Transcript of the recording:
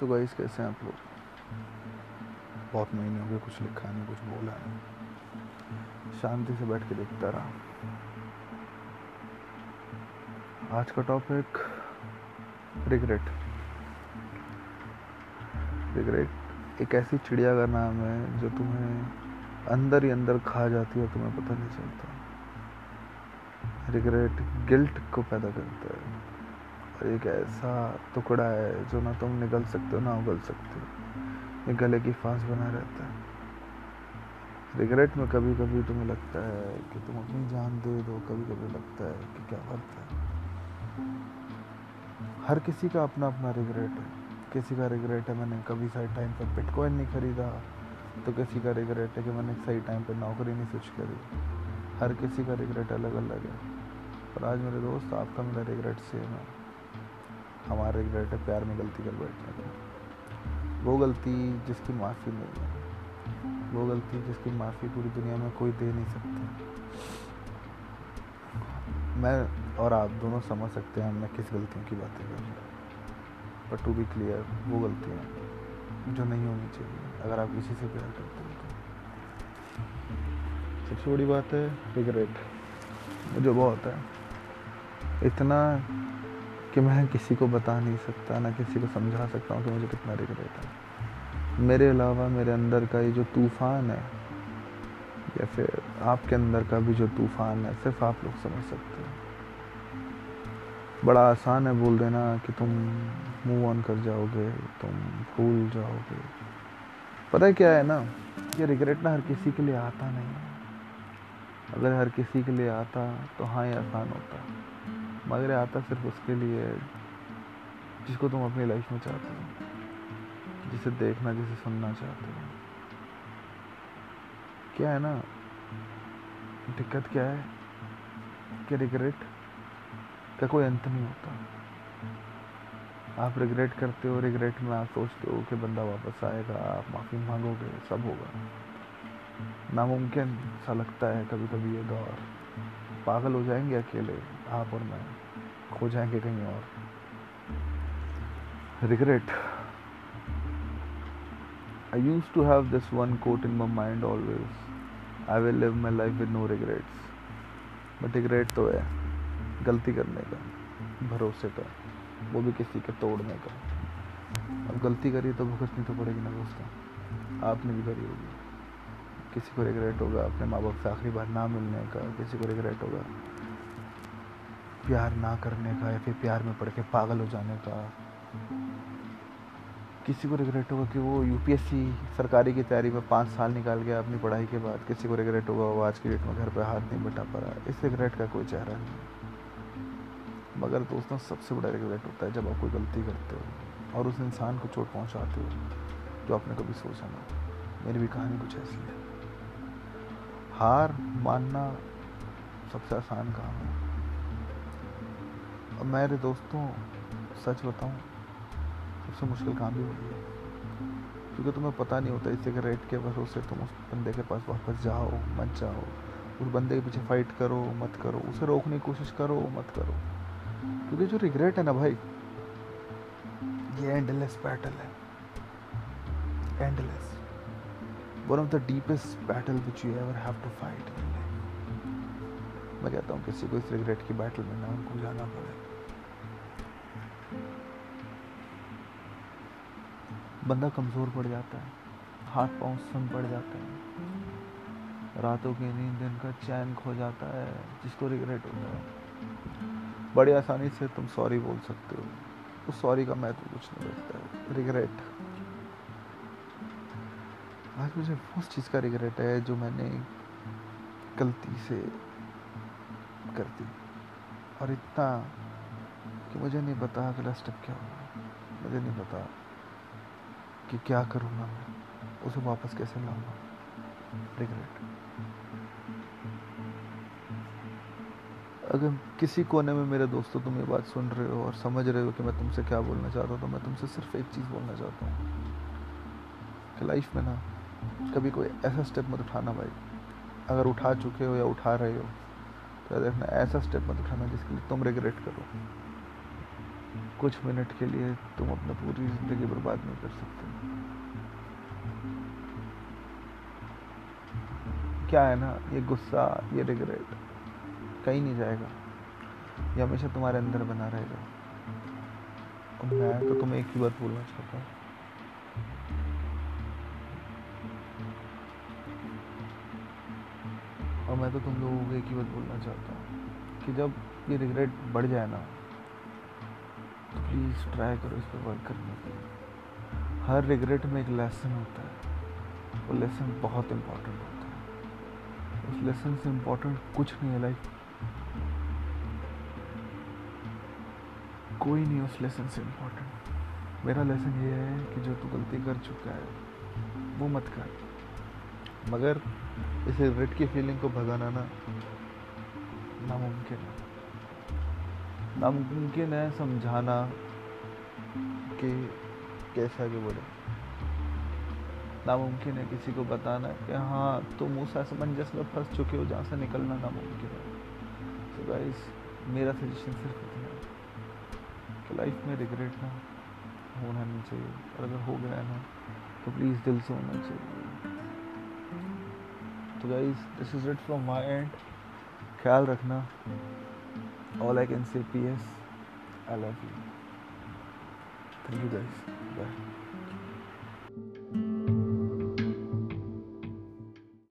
So guys कैसे हैं आप लोग। बहुत महीने हो गए, कुछ लिखा नहीं, कुछ बोला नहीं। शांति से बैठ के देखता रहा। आज का टॉपिक रिग्रेट रिग्रेट एक ऐसी चिड़िया का नाम है, जो तुम्हें अंदर ही अंदर खा जाती है तुम्हें पता नहीं चलता। रिग्रेट गिल्ट को पैदा करता है। और एक ऐसा टुकड़ा है जो ना तुम निकल सकते हो, ना उगल सकते हो। ये गले की फांस बना रहता है। रिग्रेट में कभी कभी तुम्हें लगता है कि तुम अपनी जान दे दो कभी कभी लगता है कि क्या बात है। हर किसी का अपना अपना रिग्रेट है। किसी का रिग्रेट है, मैंने कभी सही टाइम पर बिटकॉइन नहीं खरीदा। तो किसी का रिग्रेट है कि मैंने सही टाइम पर नौकरी नहीं स्विच करी। हर किसी का रिग्रेट अलग अलग है। पर आज मेरे दोस्त, आपका मेरा रिग्रेट सेम है। हमारा रिग्रेट है प्यार में गलती कर बैठने का वो गलती जिसकी माफ़ी नहीं है। वो गलती जिसकी माफ़ी पूरी दुनिया में कोई दे नहीं सकता। मैं और आप दोनों समझ सकते हैं मैं किस गलतियों की बातें कर रहा हूँ बट टू बी क्लियर वो गलतियाँ जो नहीं होनी चाहिए, अगर आप किसी से प्यार करते हो तो। सबसे बड़ी बात है रिग्रेट मुझे बहुत है। इतना कि मैं किसी को बता नहीं सकता, ना किसी को समझा सकता हूँ कि मुझे कितना रिग्रेट है मेरे अलावा मेरे अंदर का ये जो तूफ़ान है, या फिर आपके अंदर का भी जो तूफ़ान है, सिर्फ़ आप लोग समझ सकते हैं। बड़ा आसान है बोल देना कि तुम मूव ऑन कर जाओगे, तुम भूल जाओगे। पता है क्या है ना? ये रिग्रेट ना हर किसी के लिए आता नहीं अगर हर किसी के लिए आता तो हाँ ये आसान होता। मगर आता सिर्फ़ उसके लिए, जिसको तुम अपनी लाइफ में चाहते हो, जिसे देखना, जिसे सुनना चाहते हो। क्या है ना? दिक्कत क्या है? कि रिग्रेट का कोई अंत नहीं होता। आप रिग्रेट करते हो रिग्रेट में आप सोचते हो कि बंदा वापस आएगा, आप माफ़ी मांगोगे, सब होगा। नामुमकिन सा लगता है कभी कभी ये दौर। पागल हो जाएँगे अकेले, आप और मैं। खो जाएँगे कहीं और। Regret I used to have this one quote in my mind always I will live my life with no regrets but regret तो है। गलती करने का। भरोसे का। वो भी किसी के तोड़ने का। अब गलती करी तो भुगतनी तो पड़ेगी ना दोस्तों। आपने भी करी होगी। किसी को रिग्रेट होगा अपने माँ बाप से आखिरी बार ना मिलने का, किसी को रिग्रेट होगा। प्यार ना करने का या फिर प्यार में पड़ के पागल हो जाने का। किसी को रिग्रेट होगा कि वो यूपीएससी सरकारी की तैयारी में पाँच साल निकाल गया अपनी पढ़ाई के बाद। किसी को रिग्रेट होगा वो आज की डेट में घर पर हाथ नहीं बटा पा रहा। इस रिग्रेट का कोई चेहरा नहीं। मगर दोस्तों, सबसे बड़ा रिग्रेट होता है जब आप कोई गलती करते हो और उस इंसान को चोट पहुंचाते हो, जो आपने कभी सोचा ना मेरी भी कहानी कुछ ऐसी है। हार मानना सबसे आसान काम है। और मेरे दोस्तों, सच बताऊँ, सबसे मुश्किल काम भी वही है। क्योंकि तुम्हें पता नहीं होता, इस सिगरेट के भरोसे तुम उस बंदे के पास वापस जाओ, मत जाओ। उस बंदे के पीछे फाइट करो, मत करो। उसे रोकने की कोशिश करो, मत करो। क्योंकि जो रिग्रेट है ना भाई, ये एंडलेस बैटल है। Endless one of the deepest battle which you ever have to fight मैं कहता हूँ, किसी को इस रिग्रेट की बैटल में ना उनको जाना पड़े। बंदा कमज़ोर पड़ जाता है, हाथ पाँव सुन पड़ जाते हैं। रातों की नींद दिन का चैन खो जाता है, जिसको रिग्रेट होता है। बड़ी आसानी से तुम सॉरी बोल सकते हो। उस सॉरी का महत्व कुछ नहीं रखता है रिग्रेट आज मुझे उस चीज़ का रिग्रेट है जो मैंने गलती से कर दी। और इतना कि मुझे नहीं पता अगला स्टेप क्या होगा। मुझे नहीं पता कि क्या करूँगा मैं। उसे वापस कैसे लाऊँगा? रिग्रेट अगर किसी कोने में मेरे दोस्तों तुम ये बात सुन रहे हो और समझ रहे हो कि मैं तुमसे क्या बोलना चाहता हूँ तो मैं तुमसे सिर्फ़ एक चीज़ बोलना चाहता हूँ। कि लाइफ में ना कभी कोई ऐसा स्टेप मत उठाना भाई। अगर उठा चुके हो या उठा रहे हो तो देखना, ऐसा स्टेप मत उठाना जिसके लिए तुम रिग्रेट करो। कुछ मिनट के लिए तुम अपनी पूरी ज़िंदगी बर्बाद नहीं कर सकते। क्या है ना, ये गुस्सा, ये रिग्रेट कहीं नहीं जाएगा। ये हमेशा तुम्हारे अंदर बना रहेगा। मैं तो तुम्हें एक ही बात बोलना चाहता हूँ। मैं तो तुम लोगों को एक ही बात बोलना चाहता हूँ कि जब ये रिग्रेट बढ़ जाए ना तो प्लीज़ ट्राई करो इस पर वर्क करने के लिए। हर रिग्रेट में एक लेसन होता है। वो लेसन बहुत इम्पोर्टेंट होता है। उस लेसन से इम्पोर्टेंट कुछ नहीं है लाइक कोई नहीं उस लेसन से इम्पोर्टेंट मेरा लेसन ये है कि जो तू गलती कर चुका है, वो मत कर। मगर इस रिग्रेट की फीलिंग को भगाना ना नामुमकिन है। नामुमकिन है समझाना कि कैसा कि बोले नामुमकिन है किसी को बताना कि हाँ तुम उस असमंजस में फंस चुके हो जहाँ से निकलना नामुमकिन है। तो गाइस मेरा सजेशन सिर्फ़ इतना है कि लाइफ में रिग्रेट ना होना नहीं चाहिए। और अगर हो गया ना तो प्लीज़ दिल से होना चाहिए। तो guys this is it from my end ख्याल रखना all I can say P S I love you thank you guys bye